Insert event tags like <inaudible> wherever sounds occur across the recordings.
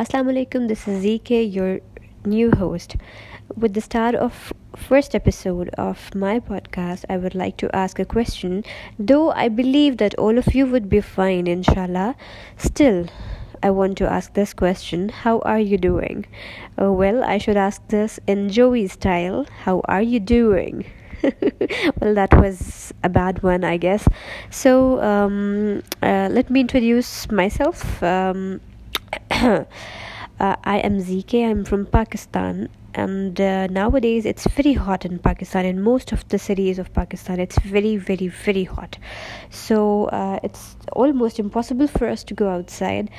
السلام علیکم this is Zeke your new host with the star of first episode of my cast I would like to ask a question though I believe that all of you would be fine ان شاء اللہ still I want to ask this question how are you doing well I should ask this in Joey style how are you doing well that was a bad one I guess so let me introduce myself <coughs> Uh, I am ZK. I'm from Pakistan, and uh, nowadays it's very hot in Pakistan. In most of the cities of Pakistan, it's very, very, very hot. So uh, it's almost impossible for us to go outside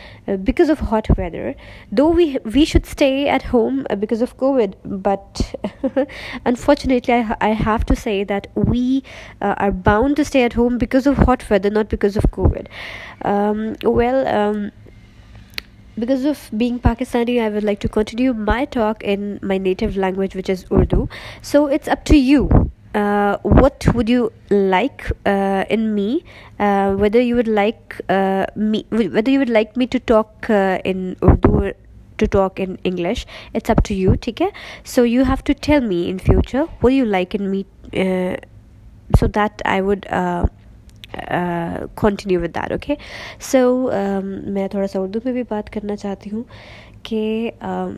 because of hot weather. Though we should stay at home because of COVID, but <laughs> unfortunately, I have to say that we are bound to stay at home because of hot weather, not because of COVID. Um, um, because of being Pakistani, I would like to continue my talk in my native language, which is Urdu. So it's up to you. Uh, what would you like uh, in uh, me? Whether you would like me to talk in Urdu or to talk in English, it's up to you. Okay? So you have to tell me in future what you like in me, so that I would continue that okay so میں تھوڑا سا اردو میں بھی بات کرنا چاہتی ہوں کہ um,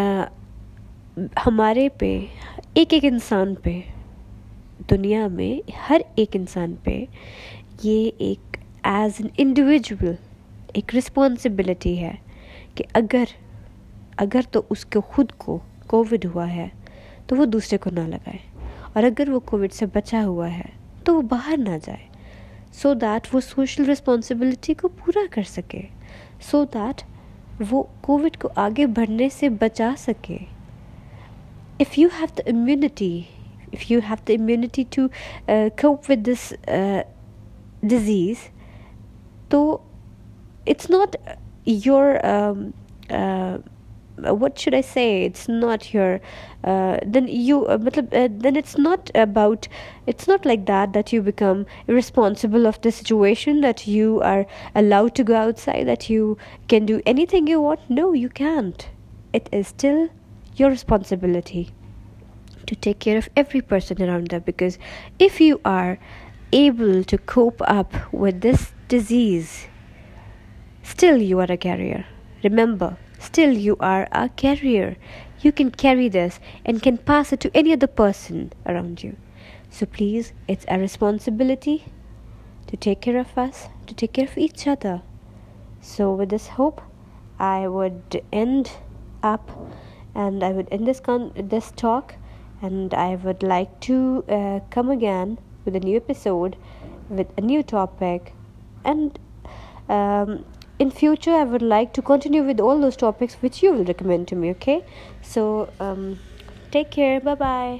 uh, ہمارے پہ ایک ایک انسان پہ دنیا میں ہر ایک انسان پہ یہ ایک ایز این انڈیویجول ایک رسپانسبلٹی ہے کہ اگر اگر تو اس کے خود کو کووڈ ہوا ہے تو وہ دوسرے کو نہ لگائے اور اگر وہ کووڈ سے بچا ہوا ہے تو وہ باہر نہ جائے سو so دیٹ وہ سوشل رسپانسبلٹی کو پورا کر سکے سو so دیٹ وہ کووڈ کو آگے بڑھنے سے بچا سکے if you have the immunity if you have the immunity to cope with this disease تو it's not your what should I say? It's not your uh, uh, uh, then it's not about, it's not like that you become irresponsible of the situation, that you are allowed to go outside, that you can do anything you want. No, you can't. It is still your responsibility to take care of every person around them, because if you are able to cope up with this disease, still you are a carrier. Remember, Still, you are a carrier. You can carry this and can pass it to any other person around you. So please, it's our responsibility to take care of us, to take care of each other. So with this hope, I would end up and I would end this talk, and I would like to uh, come again with a new episode with a new topic, and um, in future I would like to continue with all those topics which you will recommend to me. Okay, so um, take care. Bye bye.